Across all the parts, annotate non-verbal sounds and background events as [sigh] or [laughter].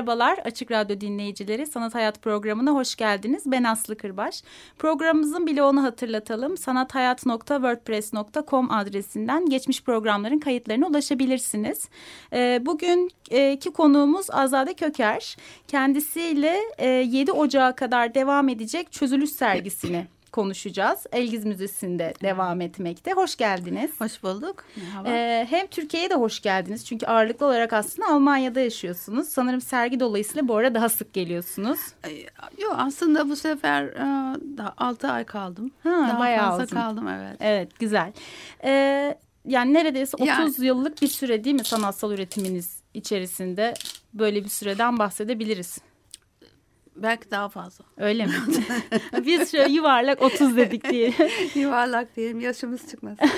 Merhabalar Açık Radyo dinleyicileri. Sanat Hayat programına hoş geldiniz. Ben Aslı Kırbaş. Programımızın bloğunu hatırlatalım. sanathayat.wordpress.com adresinden geçmiş programların kayıtlarına ulaşabilirsiniz. Ee, bugünkü konuğumuz Azade Köker. Kendisiyle 7 e, Ocağı kadar devam edecek çözülüş sergisini konuşacağız. Elgiz Müzesi'nde devam etmekte. Hoş geldiniz. Hoş bulduk. Merhaba. Ee, hem Türkiye'ye de hoş geldiniz. Çünkü ağırlıklı olarak aslında Almanya'da yaşıyorsunuz. Sanırım sergi dolayısıyla bu ara daha sık geliyorsunuz. Yok aslında bu sefer e, daha 6 ay kaldım. Ha, daha bayağı fazla uzun. kaldım evet. Evet güzel. Ee, yani neredeyse 30 yani, yıllık bir süre değil mi sanatsal üretiminiz içerisinde böyle bir süreden bahsedebiliriz. Belki daha fazla. Öyle mi? [laughs] [laughs] Biz şöyle yuvarlak 30 dedik diye. [laughs] yuvarlak diyelim yaşımız çıkmasın.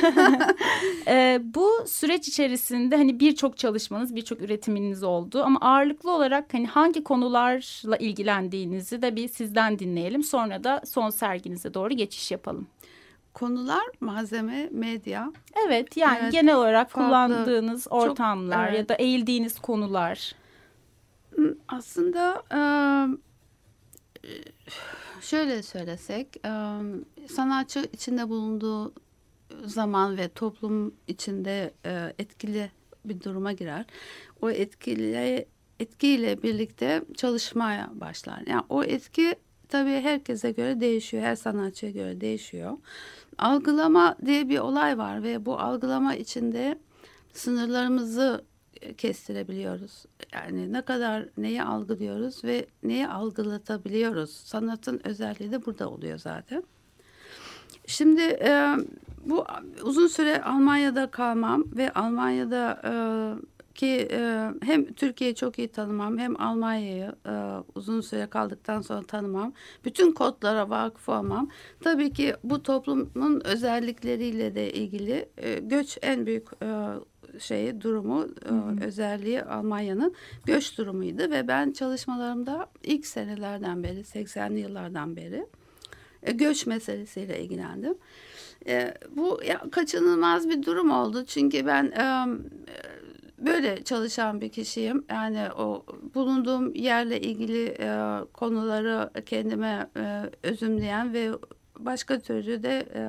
ee, bu süreç içerisinde hani birçok çalışmanız, birçok üretiminiz oldu. Ama ağırlıklı olarak hani hangi konularla ilgilendiğinizi de bir sizden dinleyelim. Sonra da son serginize doğru geçiş yapalım. Konular malzeme, medya. Evet yani evet, genel olarak farklı, kullandığınız ortamlar çok, evet. ya da eğildiğiniz konular. Aslında... E şöyle söylesek sanatçı içinde bulunduğu zaman ve toplum içinde etkili bir duruma girer. O etkili etkiyle birlikte çalışmaya başlar. Yani o etki tabii herkese göre değişiyor. Her sanatçıya göre değişiyor. Algılama diye bir olay var ve bu algılama içinde sınırlarımızı kestirebiliyoruz. Yani ne kadar neyi algılıyoruz ve neyi algılatabiliyoruz. Sanatın özelliği de burada oluyor zaten. Şimdi e, bu uzun süre Almanya'da kalmam ve Almanya'da e, ki e, hem Türkiye'yi çok iyi tanımam hem Almanya'yı e, uzun süre kaldıktan sonra tanımam. Bütün kodlara vakıf olmam. Tabii ki bu toplumun özellikleriyle de ilgili e, göç en büyük e, şeyi durumu. E, özelliği Almanya'nın göç durumuydu ve ben çalışmalarımda ilk senelerden beri 80'li yıllardan beri e, göç meselesiyle ilgilendim. E, bu ya, kaçınılmaz bir durum oldu çünkü ben e, böyle çalışan bir kişiyim. Yani o bulunduğum yerle ilgili e, konuları kendime e, özümleyen ve başka türlü de e,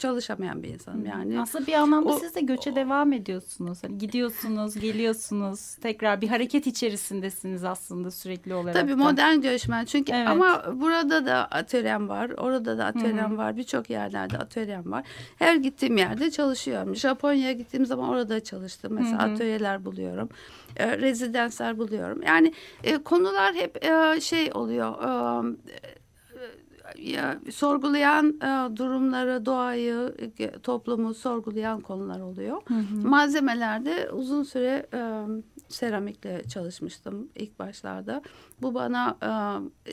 çalışamayan bir insanım yani. Aslında bir anlamda o, siz de göçe o, devam ediyorsunuz. Hani gidiyorsunuz, geliyorsunuz. Tekrar bir hareket içerisindesiniz aslında sürekli olarak. Tabii modern göçmen. Çünkü evet. ama burada da atölyem var. Orada da atölyem Hı-hı. var. Birçok yerlerde atölyem var. Her gittiğim yerde çalışıyorum. Japonya'ya gittiğim zaman orada çalıştım. Mesela Hı-hı. atölyeler buluyorum. E, rezidanslar buluyorum. Yani e, konular hep e, şey oluyor. E, sorgulayan e, durumları, doğayı, e, toplumu sorgulayan konular oluyor. Hı hı. Malzemelerde uzun süre e, seramikle çalışmıştım ilk başlarda. Bu bana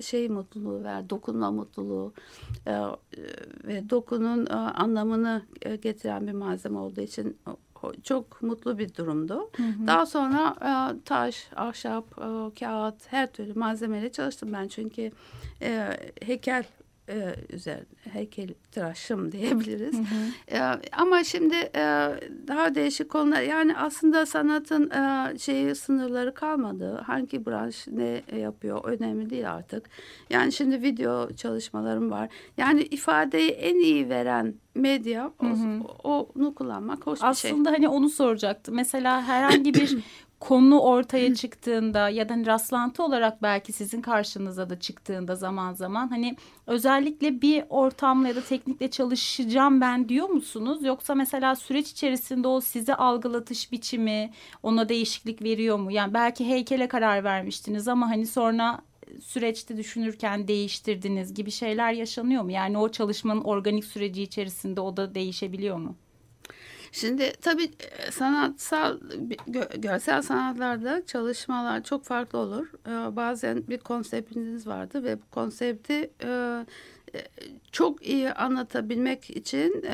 şey mutluluğu ver, dokunma mutluluğu ve dokunun anlamını getiren bir malzeme olduğu için çok mutlu bir durumdu. Hı hı. Daha sonra e, taş, ahşap, e, kağıt her türlü malzemeyle çalıştım ben çünkü e, heykel e, üzerine heykel tıraşım [laughs] diyebiliriz. Hı hı. E, ama şimdi e, daha değişik konular yani aslında sanatın e, şeyi sınırları kalmadı. Hangi branş ne yapıyor önemli değil artık. Yani şimdi video çalışmalarım var. Yani ifadeyi en iyi veren medya hı hı. onu kullanmak hoş Aslında bir şey. Aslında hani onu soracaktım. Mesela herhangi bir [coughs] konu ortaya çıktığında ya da hani rastlantı olarak belki sizin karşınıza da çıktığında zaman zaman hani özellikle bir ortamla ya da teknikle çalışacağım ben diyor musunuz? Yoksa mesela süreç içerisinde o size algılatış biçimi ona değişiklik veriyor mu? Yani belki heykele karar vermiştiniz ama hani sonra süreçte düşünürken değiştirdiniz gibi şeyler yaşanıyor mu? Yani o çalışmanın organik süreci içerisinde o da değişebiliyor mu? Şimdi tabii e, sanatsal, görsel sanatlarda çalışmalar çok farklı olur. E, bazen bir konseptiniz vardı ve bu konsepti e, çok iyi anlatabilmek için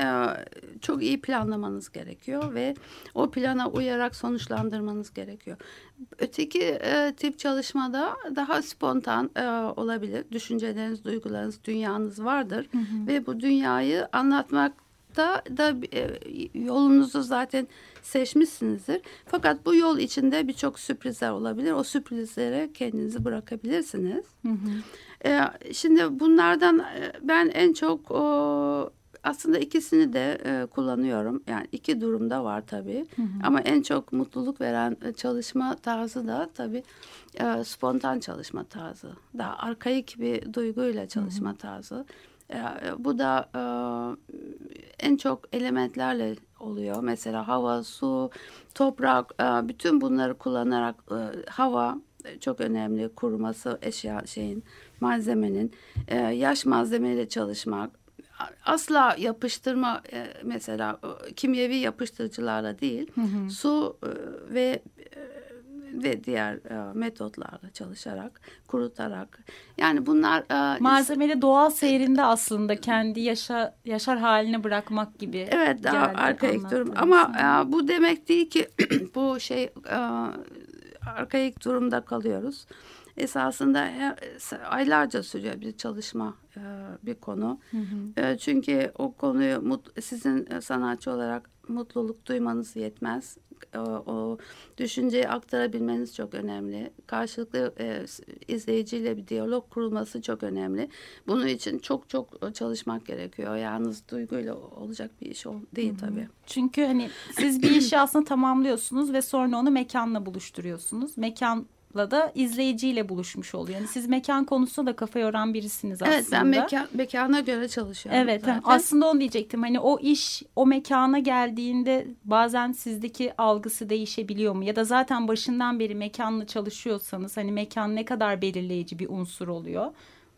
çok iyi planlamanız gerekiyor ve o plana uyarak sonuçlandırmanız gerekiyor. Öteki tip çalışmada daha spontan olabilir. Düşünceleriniz, duygularınız, dünyanız vardır hı hı. ve bu dünyayı anlatmak da da e, yolunuzu zaten seçmişsinizdir. Fakat bu yol içinde birçok sürprizler olabilir. O sürprizlere kendinizi bırakabilirsiniz. Hı hı. E, şimdi bunlardan e, ben en çok aslında ikisini de e, kullanıyorum. Yani iki durumda var tabii. Hı hı. Ama en çok mutluluk veren çalışma tarzı da tabii e, spontan çalışma tarzı. Daha arkaik bir duyguyla çalışma hı hı. tarzı. E, bu da e, en çok elementlerle oluyor. Mesela hava, su, toprak, e, bütün bunları kullanarak hava çok önemli kuruması eşya şeyin malzemenin yaş malzemeyle çalışmak asla yapıştırma mesela kimyevi yapıştırıcılarla değil hı hı. su ve ve diğer e, metotlarla çalışarak, kurutarak. Yani bunlar... E, Malzemeli doğal seyrinde aslında kendi yaşa, yaşar haline bırakmak gibi. Evet daha arkaik durum. Ama e, bu demek değil ki [clears throat] bu şey e, arkaik durumda kalıyoruz. Esasında e, aylarca sürüyor bir çalışma e, bir konu. Hı hı. E, çünkü o konuyu sizin sanatçı olarak mutluluk duymanız yetmez o, o düşünceyi aktarabilmeniz çok önemli. Karşılıklı e, izleyiciyle bir diyalog kurulması çok önemli. Bunun için çok çok çalışmak gerekiyor. Yalnız duyguyla olacak bir iş değil Hı -hı. tabii. Çünkü hani siz bir işi aslında tamamlıyorsunuz ve sonra onu mekanla buluşturuyorsunuz. Mekan la da izleyiciyle buluşmuş oluyor. Yani siz mekan konusunda da kafa yoran birisiniz aslında. Evet ben mekan, mekana göre çalışıyorum. Evet zaten. aslında onu diyecektim. Hani o iş o mekana geldiğinde bazen sizdeki algısı değişebiliyor mu? Ya da zaten başından beri mekanla çalışıyorsanız hani mekan ne kadar belirleyici bir unsur oluyor?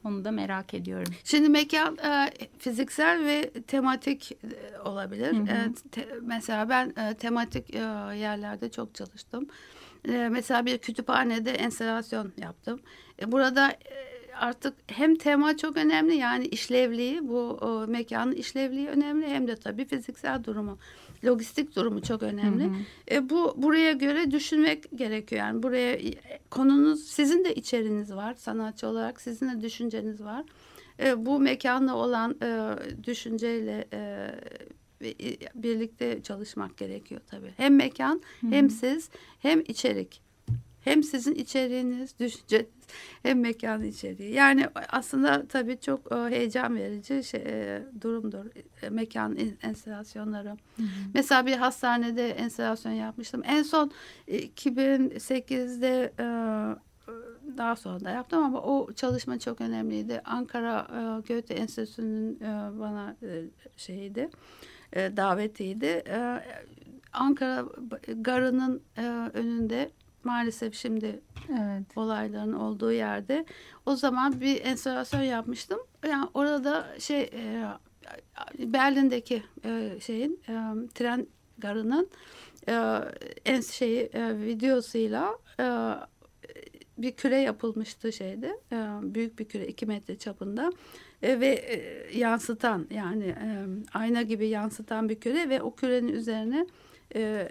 Onu da merak ediyorum. Şimdi mekan e, fiziksel ve tematik e, olabilir. Hı hı. E, te, mesela ben e, tematik e, yerlerde çok çalıştım. E, mesela bir kütüphanede enstalasyon yaptım. E, burada e, artık hem tema çok önemli yani işlevliği bu o, mekanın işlevliği önemli hem de tabii fiziksel durumu lojistik durumu çok önemli. Hı hı. E, bu buraya göre düşünmek gerekiyor. Yani buraya e, konunuz sizin de içeriniz var sanatçı olarak sizin de düşünceniz var. E, bu mekanla olan e, düşünceyle e, birlikte çalışmak gerekiyor tabii. Hem mekan hı hı. hem siz hem içerik. Hem sizin içeriğiniz, düşünceniz hem mekan içeriği. Yani aslında tabii çok e, heyecan verici şey, e, durumdur e, mekan enstalasyonları. Hı hı. Mesela bir hastanede enstalasyon yapmıştım. En son 2008'de daha sonra da yaptım ama o çalışma çok önemliydi. Ankara Goethe Enstitüsü'nün bana şeyiydi, davetiydi. Ankara Garı'nın önünde maalesef şimdi evet. olayların olduğu yerde o zaman bir enstalasyon yapmıştım. Yani orada şey e, Berlin'deki e, şeyin e, tren garının e, en şeyi e, videosuyla e, bir küre yapılmıştı şeyde e, büyük bir küre iki metre çapında e, ve e, yansıtan yani e, ayna gibi yansıtan bir küre ve o kürenin üzerine e,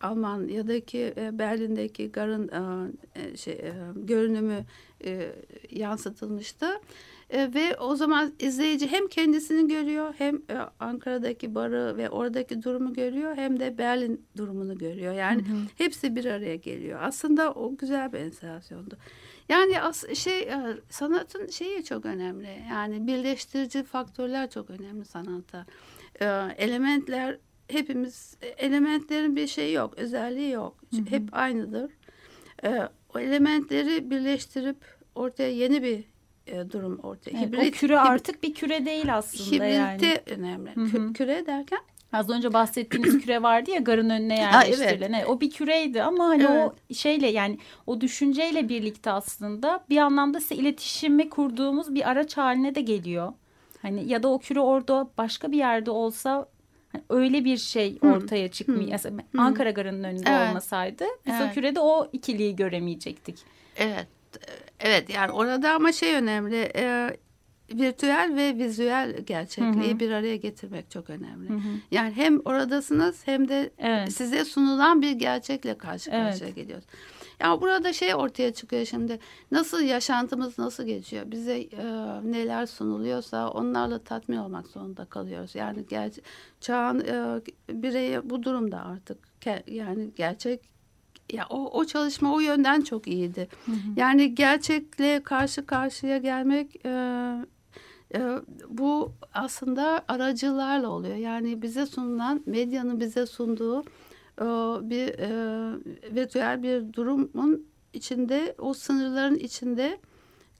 Almanya'daki e, Berlin'deki garın e, şey, e, görünümü e, yansıtılmıştı. E, ve o zaman izleyici hem kendisini görüyor hem e, Ankara'daki barı ve oradaki durumu görüyor hem de Berlin durumunu görüyor. Yani hı hı. hepsi bir araya geliyor. Aslında o güzel bir enstalasyondu. Yani as şey e, sanatın şeyi çok önemli. Yani birleştirici faktörler çok önemli sanatta. E, elementler hepimiz elementlerin bir şeyi yok, özelliği yok. Hı hı. Hep aynıdır. E, o elementleri birleştirip ortaya yeni bir e, durum ortaya. Evet, hibrit, o küre hibrit, artık bir küre değil aslında hibrite yani. önemli. Hı hı. Küre derken? Az önce bahsettiğiniz küre vardı ya garın önüne yerleştirilen. Ha, evet. O bir küreydi ama hani evet. o şeyle yani o düşünceyle birlikte aslında bir anlamda size iletişimi kurduğumuz bir araç haline de geliyor. Hani ya da o küre orada başka bir yerde olsa Hani öyle bir şey ortaya çıkmıyor. Mesela Ankara Garı'nın önünde Evet. olmasaydı biz o Evet. kürede o ikiliyi göremeyecektik. Evet. Evet yani orada ama şey önemli. E, virtüel ve vizüel gerçekliği Hı hı. bir araya getirmek çok önemli. Yani hem oradasınız hem de Evet. size sunulan bir gerçekle karşı Evet. karşıya geliyoruz. Ya burada şey ortaya çıkıyor şimdi. Nasıl yaşantımız nasıl geçiyor? Bize e, neler sunuluyorsa onlarla tatmin olmak zorunda kalıyoruz. Yani ger çağın e, bireyi bu durumda artık. Ke- yani gerçek ya o, o çalışma o yönden çok iyiydi. Yani gerçekle karşı karşıya gelmek e, bu aslında aracılarla oluyor. Yani bize sunulan medyanın bize sunduğu bir e, virtüel bir durumun içinde o sınırların içinde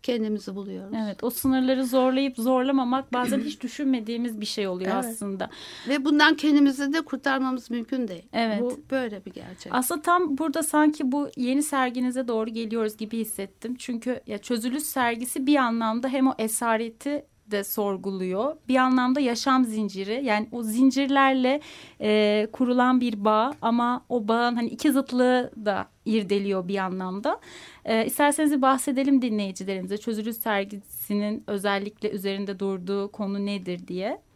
kendimizi buluyoruz. Evet o sınırları zorlayıp zorlamamak bazen hiç düşünmediğimiz bir şey oluyor Evet. aslında. Ve bundan kendimizi de kurtarmamız mümkün değil. Evet. Bu böyle bir gerçek. Aslında tam burada sanki bu yeni serginize doğru geliyoruz gibi hissettim. Çünkü ya çözülüş sergisi bir anlamda hem o esareti de sorguluyor. Bir anlamda yaşam zinciri yani o zincirlerle e, kurulan bir bağ ama o bağın hani iki zıtlığı da irdeliyor bir anlamda. E, isterseniz bir bahsedelim dinleyicilerimize çözülüş sergisinin özellikle üzerinde durduğu konu nedir diye.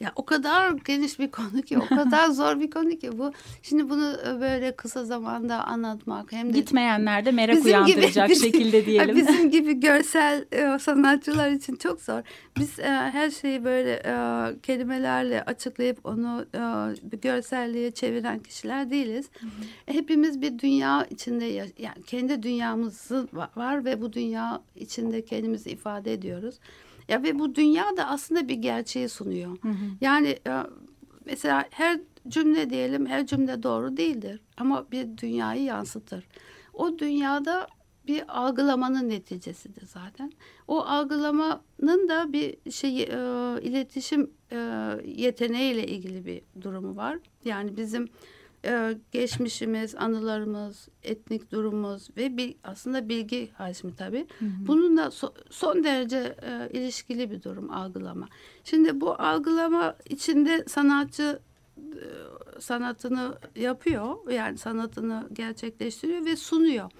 Ya o kadar geniş bir konu ki, o [laughs] kadar zor bir konu ki bu. Şimdi bunu e, böyle kısa zamanda anlatmak hem de Gitmeyenler de merak Bizim gibi- uyandıracak bizim- şekilde [laughs] diyelim. Bizim [laughs] gibi görsel e, sanatçılar için çok zor. Biz e, her şeyi böyle e, kelimelerle açıklayıp onu e, bir görselliğe çeviren kişiler değiliz. Hepimiz bir dünya içinde ya- yani kendi dünyamız va- var ve bu dünya içinde kendimizi ifade ediyoruz. Ya ve bu dünya da aslında bir gerçeği sunuyor. Yani e, mesela her cümle diyelim her cümle doğru değildir ama bir dünyayı yansıtır. O dünyada bir algılamanın neticesidir zaten. O algılamanın da bir şey e, iletişim e, yeteneğiyle ilgili bir durumu var. Yani bizim e, geçmişimiz, anılarımız, etnik durumumuz ve bir aslında bilgi hacmi tabii. Bununla so- son derece e, ilişkili bir durum algılama. Şimdi bu algılama içinde sanatçı e, sanatını yapıyor. Yani sanatını gerçekleştiriyor ve sunuyor.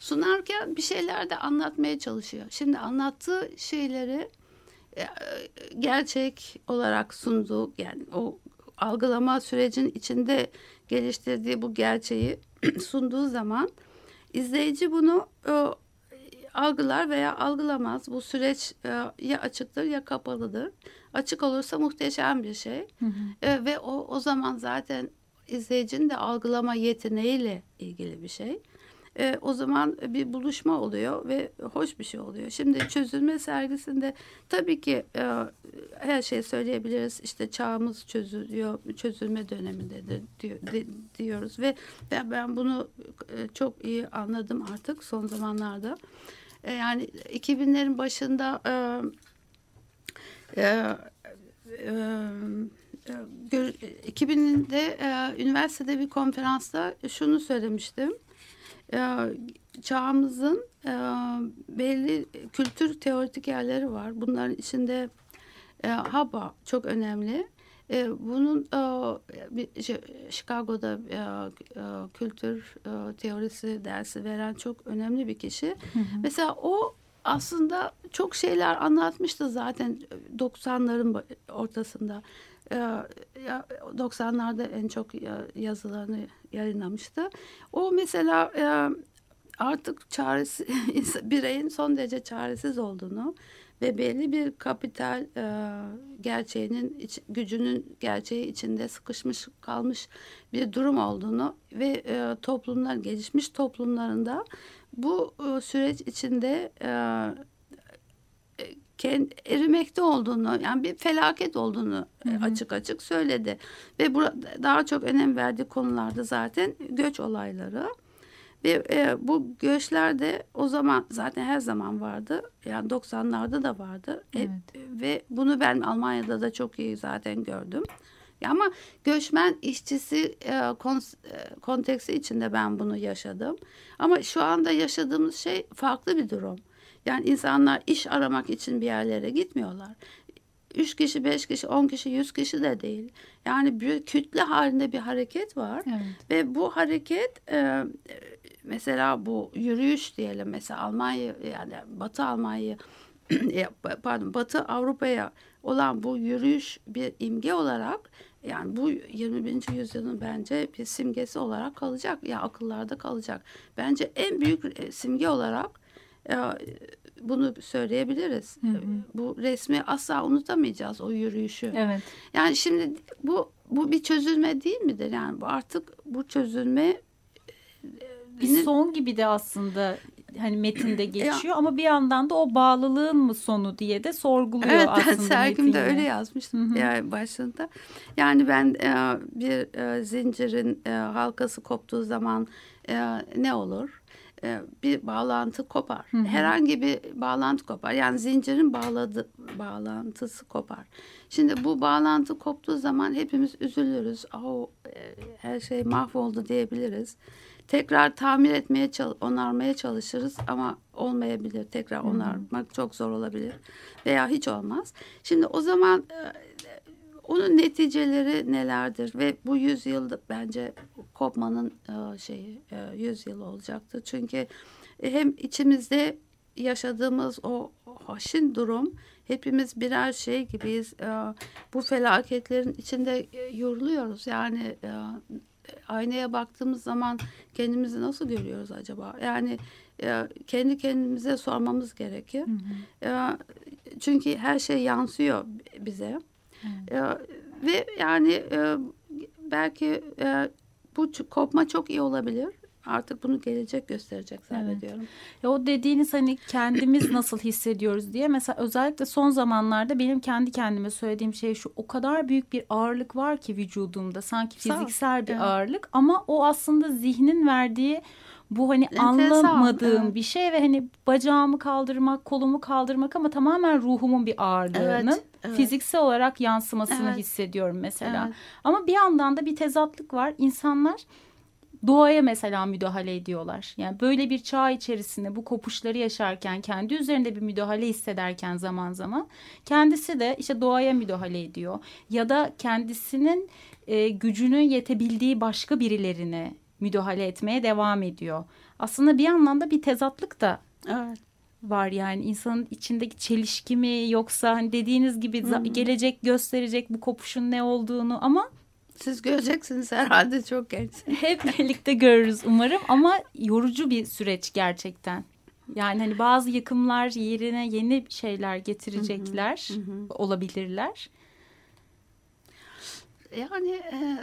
Sunarken bir şeyler de anlatmaya çalışıyor. Şimdi anlattığı şeyleri e, gerçek olarak sunduğu yani o algılama sürecin içinde geliştirdiği bu gerçeği [clears throat] sunduğu zaman izleyici bunu e, algılar veya algılamaz. Bu süreç e, ya açıktır ya kapalıdır. Açık olursa muhteşem bir şey. E, ve o o zaman zaten izleyicinin de algılama yeteneğiyle ilgili bir şey. E, o zaman bir buluşma oluyor ve hoş bir şey oluyor. Şimdi çözülme sergisinde tabii ki e, her şeyi söyleyebiliriz. İşte çağımız çözülüyor, çözülme dönemindedir diyor, di- diyoruz ve ben, ben bunu e, çok iyi anladım artık son zamanlarda. E, yani 2000'lerin başında e, e, e, e, gör- 2000'de e, üniversitede bir konferansta şunu söylemiştim. E, çağımızın e, belli kültür teoretik yerleri var. Bunların içinde e, Haba çok önemli. E, bunun şey, Chicago'da kültür teorisi dersi veren çok önemli bir kişi. Mesela o aslında çok şeyler anlatmıştı zaten 90'ların ba- ortasında. E, ya 90'larda en çok ya- yazılarını yayınlamıştı. O mesela e, artık çaresi [laughs] bireyin son derece çaresiz olduğunu ve belli bir kapital e, gerçeğinin gücünün gerçeği içinde sıkışmış kalmış bir durum olduğunu ve e, toplumlar gelişmiş toplumlarında bu süreç içinde kend, erimekte olduğunu yani bir felaket olduğunu e, açık açık söyledi ve burada daha çok önem verdiği konularda zaten göç olayları ve e, bu göçler de o zaman zaten her zaman vardı yani 90'larda da vardı E, Evet. ve bunu ben Almanya'da da çok iyi zaten gördüm. Ya Ama göçmen işçisi e, kons- e, konteksi içinde ben bunu yaşadım. Ama şu anda yaşadığımız şey farklı bir durum. Yani insanlar iş aramak için bir yerlere gitmiyorlar. üç kişi, beş kişi, on kişi, yüz kişi de değil. Yani bir kütle halinde bir hareket var. Evet. Ve bu hareket e, mesela bu yürüyüş diyelim mesela Almanya yani Batı Almanya [clears throat] pardon Batı Avrupa'ya olan bu yürüyüş bir imge olarak yani bu 21. yüzyılın bence bir simgesi olarak kalacak ya akıllarda kalacak. Bence en büyük e, simge olarak e, bunu söyleyebiliriz. Hı hı. Bu resmi asla unutamayacağız o yürüyüşü. Evet. Yani şimdi bu bu bir çözülme değil midir? Yani bu artık bu çözülme Bir son gibi de aslında hani metinde geçiyor ama bir yandan da o bağlılığın mı sonu diye de sorguluyor evet, aslında ben Sergim'de metinde. öyle yazmıştım yani başında. Yani ben e, bir e, zincirin e, halkası koptuğu zaman e, ne olur? E, bir bağlantı kopar. Hı hı. Herhangi bir bağlantı kopar. Yani zincirin bağladı bağlantısı kopar. Şimdi bu bağlantı koptuğu zaman hepimiz üzülürüz. Oh, e, her şey mahvoldu diyebiliriz. Tekrar tamir etmeye, onarmaya çalışırız ama olmayabilir. Tekrar onarmak çok zor olabilir veya hiç olmaz. Şimdi o zaman e, onun neticeleri nelerdir ve bu yüzyılda bence kopmanın e, şeyi e, yüzyıl olacaktır. Çünkü hem içimizde yaşadığımız o haşin durum hepimiz birer şey gibiyiz. E, bu felaketlerin içinde e, yoruluyoruz. Yani e, aynaya baktığımız zaman kendimizi nasıl görüyoruz acaba? Yani e, kendi kendimize sormamız gerekir. Hı hı. E, çünkü her şey yansıyor bize. E, ve yani e, belki e, bu kopma çok iyi olabilir. Artık bunu gelecek gösterecek zannediyorum. Ya o dediğiniz hani kendimiz [clears throat] nasıl hissediyoruz diye mesela özellikle son zamanlarda benim kendi kendime söylediğim şey şu o kadar büyük bir ağırlık var ki vücudumda sanki fiziksel bir Evet. ağırlık ama o aslında zihnin verdiği bu hani Enteresan, anlamadığım evet. bir şey ve hani bacağımı kaldırmak, kolumu kaldırmak ama tamamen ruhumun bir ağırlığının Evet, evet. fiziksel olarak yansımasını Evet. hissediyorum mesela. Evet. Ama bir yandan da bir tezatlık var. İnsanlar doğaya mesela müdahale ediyorlar. Yani böyle bir çağ içerisinde bu kopuşları yaşarken kendi üzerinde bir müdahale hissederken zaman zaman kendisi de işte doğaya müdahale ediyor. Ya da kendisinin e, gücünün yetebildiği başka birilerine müdahale etmeye devam ediyor. Aslında bir anlamda bir tezatlık da Evet. var yani insanın içindeki çelişki mi yoksa hani dediğiniz gibi za- gelecek gösterecek bu kopuşun ne olduğunu ama Siz göreceksiniz herhalde çok genç. [laughs] hep birlikte görürüz umarım ama yorucu bir süreç gerçekten. Yani hani bazı yıkımlar yerine yeni şeyler getirecekler, olabilirler. Yani e,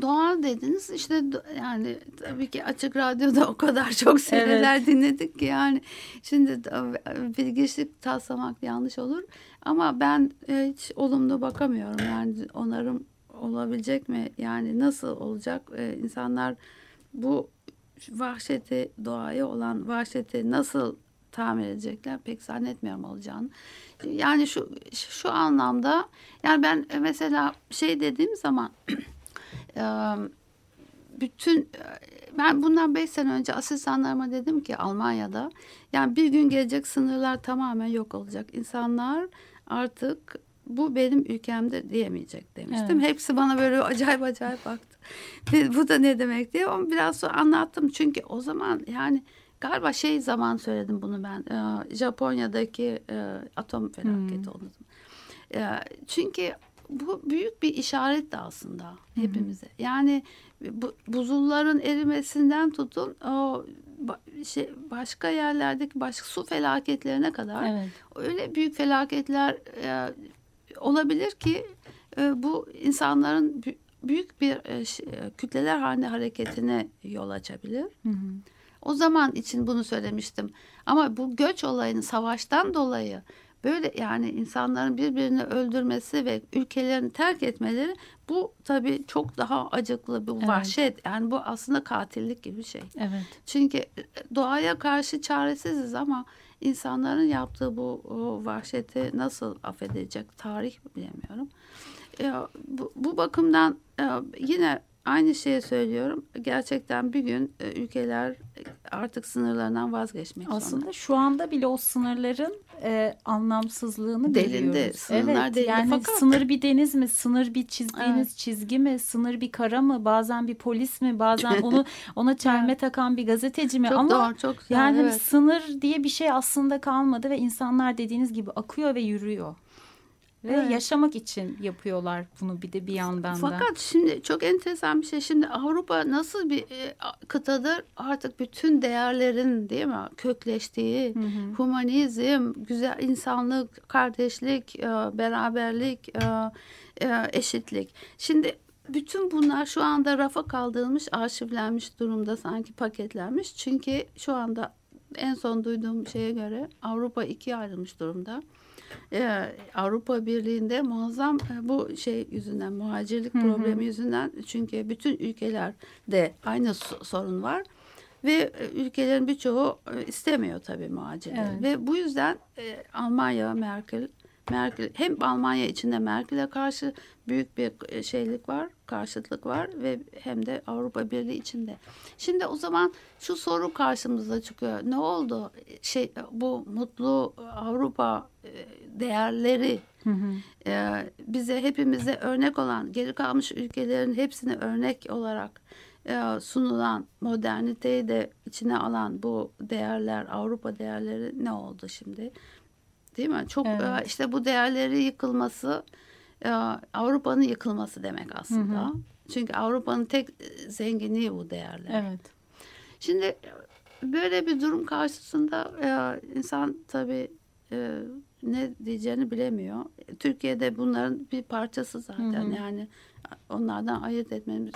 doğal dediniz. İşte yani tabii ki açık radyoda o kadar [laughs] çok seneler dinledik ki yani. Şimdi da- bilgiçlik taslamak yanlış olur. Ama ben e, hiç olumlu bakamıyorum. Yani onarım olabilecek mi? Yani nasıl olacak? E, insanlar bu vahşeti doğaya olan vahşeti nasıl tamir edecekler? Pek zannetmiyorum olacağını. Yani şu şu anlamda yani ben e, mesela şey dediğim zaman e, [clears throat] bütün ben bundan beş sene önce asistanlarıma dedim ki Almanya'da yani bir gün gelecek sınırlar tamamen yok olacak. İnsanlar artık bu benim ülkemde diyemeyecek demiştim. Evet. Hepsi bana böyle [laughs] acayip acayip baktı. Bu da ne demek diye ama biraz sonra anlattım. Çünkü o zaman yani galiba şey zaman söyledim bunu ben. Japonya'daki atom felaketi oldu. Ee, çünkü bu büyük bir işaret de aslında hepimize. Yani bu buzulların erimesinden tutun o şey başka yerlerdeki başka su felaketlerine kadar Evet. öyle büyük felaketler e, olabilir ki e, bu insanların bü- büyük bir e, e, kütleler halinde hareketine yol açabilir. Hı hı. O zaman için bunu söylemiştim. Ama bu göç olayını savaştan dolayı böyle yani insanların birbirini öldürmesi ve ülkelerini terk etmeleri bu tabii çok daha acıklı bir Evet. vahşet. Yani bu aslında katillik gibi bir şey. Evet. Çünkü doğaya karşı çaresiziz ama insanların yaptığı bu vahşeti nasıl affedecek tarih bilemiyorum. Bu, bu bakımdan e, yine aynı şeyi söylüyorum. Gerçekten bir gün e, ülkeler artık sınırlarından vazgeçmek zorunda. Aslında şu anda bile o sınırların e, anlamsızlığını Delindi, görüyoruz. sınırlar evet, delindi. Yani Fakat- sınır bir deniz mi, sınır bir çizdiğiniz Evet. çizgi mi, sınır bir kara mı, bazen bir polis mi, bazen onu [laughs] ona çelme takan bir gazeteci mi? Çok Ama doğru, çok güzel, yani hani evet. sınır diye bir şey aslında kalmadı ve insanlar dediğiniz gibi akıyor ve yürüyor. Ve Evet. yaşamak için yapıyorlar bunu bir de bir yandan da. Fakat şimdi çok enteresan bir şey. Şimdi Avrupa nasıl bir e, kıtadır? Artık bütün değerlerin değil mi? Kökleştiği, humanizm, güzel insanlık, kardeşlik, e, beraberlik, e, e, eşitlik. Şimdi bütün bunlar şu anda rafa kaldırılmış, arşivlenmiş durumda sanki paketlenmiş. Çünkü şu anda en son duyduğum şeye göre Avrupa ikiye ayrılmış durumda. Ee, Avrupa Birliği'nde muazzam e, bu şey yüzünden muhacirlik problemi yüzünden çünkü bütün ülkelerde aynı so- sorun var ve e, ülkelerin birçoğu e, istemiyor tabii muhacirleri Evet. ve bu yüzden e, Almanya Merkel Merkel hem Almanya içinde Merkel'e karşı büyük bir e, şeylik var, karşıtlık var ve hem de Avrupa Birliği içinde. Şimdi o zaman şu soru karşımıza çıkıyor. Ne oldu? Şey bu mutlu Avrupa e, değerleri e, bize hepimize örnek olan geri kalmış ülkelerin hepsine örnek olarak e, sunulan moderniteyi de içine alan bu değerler Avrupa değerleri ne oldu şimdi? Değil mi? Çok Evet. e, işte bu değerleri yıkılması Avrupa'nın yıkılması demek aslında. Çünkü Avrupa'nın tek e, zenginliği bu değerler. Evet. Şimdi böyle bir durum karşısında e, insan tabii e, ne diyeceğini bilemiyor. Türkiye'de bunların bir parçası zaten. Yani onlardan ayırt etmemiz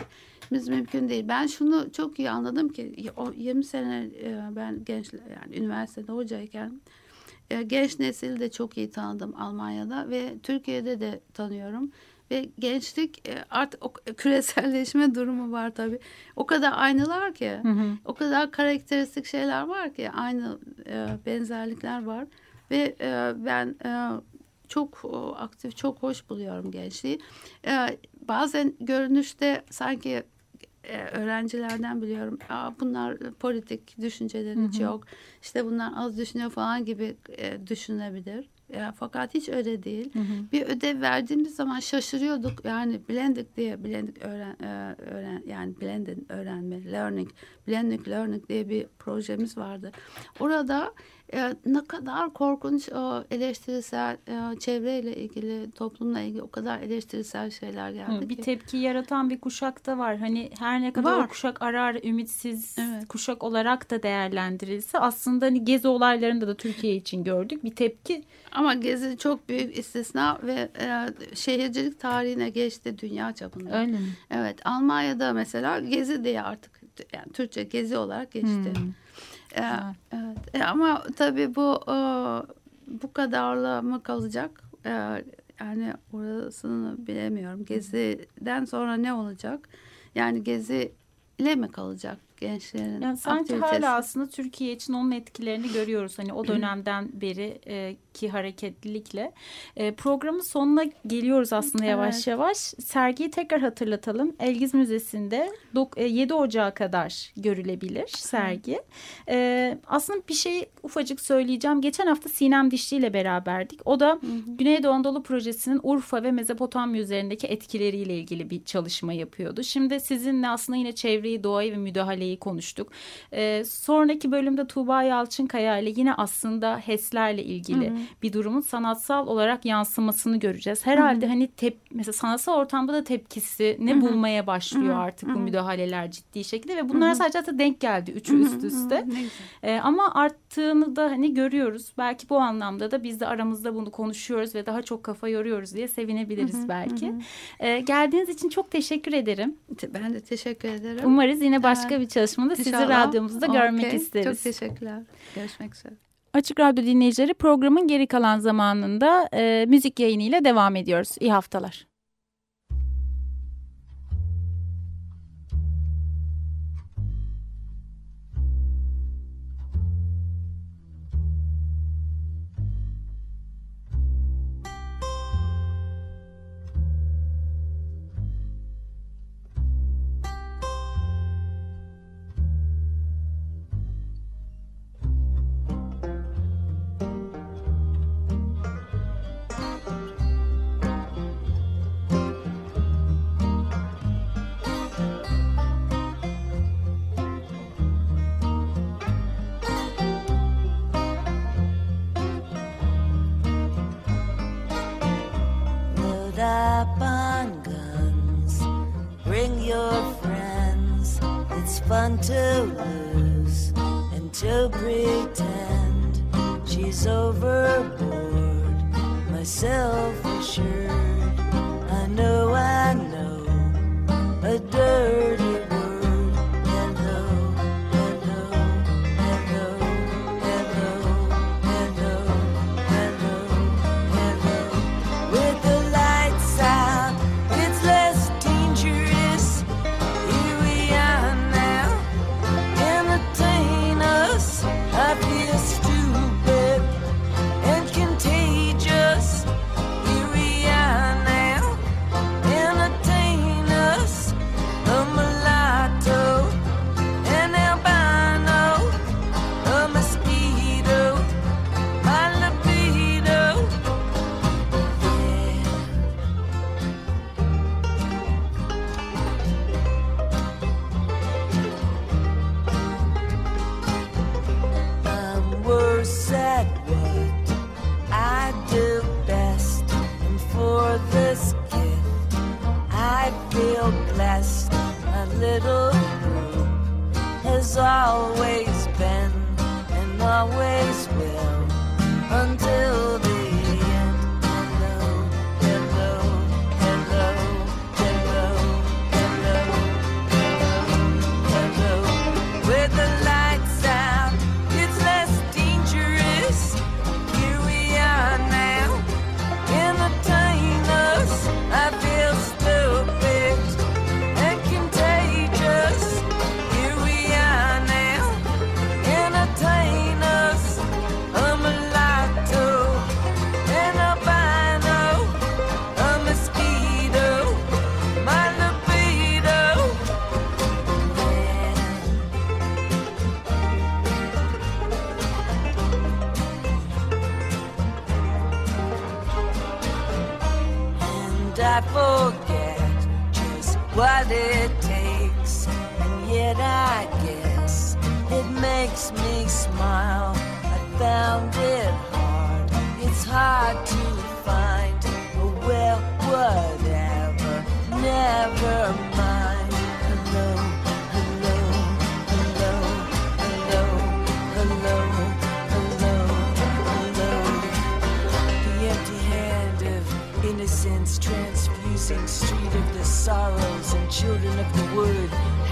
biz mümkün değil. Ben şunu çok iyi anladım ki o 20 sene e, ben genç yani üniversitede hocayken e, genç nesili de çok iyi tanıdım Almanya'da ve Türkiye'de de tanıyorum. Ve gençlik e, artık o [laughs] küreselleşme durumu var tabii. O kadar aynılar ki, o kadar karakteristik şeyler var ki, aynı e, benzerlikler var. Ve e, ben çok aktif, çok hoş buluyorum gençliği. Bazen görünüşte sanki öğrencilerden biliyorum. Aa, bunlar politik düşünceleri hiç yok. İşte bunlar az düşünüyor falan gibi e, E, fakat hiç öyle değil. Bir ödev verdiğimiz zaman şaşırıyorduk. Yani blended diye blended öğren, e, öğren yani blended öğrenme, learning, blended learning diye bir projemiz vardı. Orada e, ne kadar korkunç o eleştirisel e, çevreyle ilgili, toplumla ilgili o kadar eleştirisel şeyler geldi Hı, bir ki. tepki yaratan bir kuşak da var. Hani her ne kadar o Var. kuşak arar ümitsiz Evet. kuşak olarak da değerlendirilse aslında hani gezi olaylarında da Türkiye için gördük. Bir tepki Ama Gezi çok büyük istisna ve e, şehircilik tarihine geçti dünya çapında. öyle mi? Evet Almanya'da mesela Gezi diye artık yani Türkçe Gezi olarak geçti. E, evet. E, ama tabii bu e, bu kadarla mı kalacak? E, yani orasını bilemiyorum. Gezi'den sonra ne olacak? Yani Gezi ile mi kalacak gençlerin Yani sanki aktivitesi? hala aslında Türkiye için onun etkilerini görüyoruz. Hani o dönemden beri e, ki hareketlilikle. E, programın sonuna geliyoruz aslında yavaş Evet. yavaş. Sergiyi tekrar hatırlatalım. Elgiz Müzesi'nde dok- e, 7 Ocağı kadar görülebilir sergi. E, aslında bir şey ufacık söyleyeceğim. Geçen hafta Sinem Dişli ile beraberdik. O da Güneydoğu Anadolu Projesi'nin Urfa ve Mezopotamya üzerindeki etkileriyle ilgili bir çalışma yapıyordu. Şimdi sizinle aslında yine çevreyi, doğayı ve müdahaleyi konuştuk. Ee, sonraki bölümde Tuğba Yalçınkaya ile yine aslında HES'lerle ilgili bir durumun sanatsal olarak yansımasını göreceğiz. Herhalde hani tep mesela sanatsal ortamda da tepkisi ne bulmaya başlıyor artık bu müdahaleler ciddi şekilde ve bunlar sadece hatta denk geldi üçü üst üste. Ne güzel. Ee, ama arttığını da hani görüyoruz. Belki bu anlamda da biz de aramızda bunu konuşuyoruz ve daha çok kafa yoruyoruz diye sevinebiliriz belki. Ee, geldiğiniz için çok teşekkür ederim. Ben de teşekkür ederim. Umarız yine başka bir çalışmada sizi radyomuzda görmek Okey. isteriz. Çok teşekkürler. Görüşmek üzere. Açık Radyo dinleyicileri programın geri kalan zamanında e, müzik yayınıyla devam ediyoruz. İyi haftalar. to pretend she's overboard, myself assured.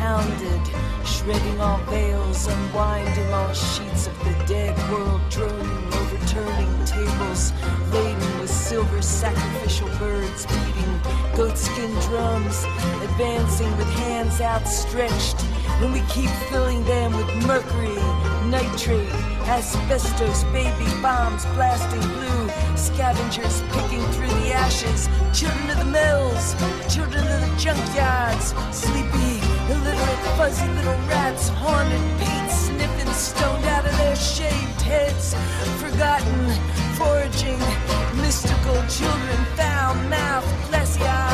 pounded, shredding our veils, unwinding our sheets of the dead world, droning, overturning tables laden with silver sacrificial birds beating goatskin drums, advancing with hands outstretched. When we keep filling them with mercury, nitrate, asbestos, baby bombs blasting blue, scavengers picking through the ashes, children of the mills, children of the junkyards, sleepy illiterate, fuzzy little rats, haunted paint sniffing, stoned out of their shaved heads, forgotten, foraging, mystical children, found mouth, glassy eyes.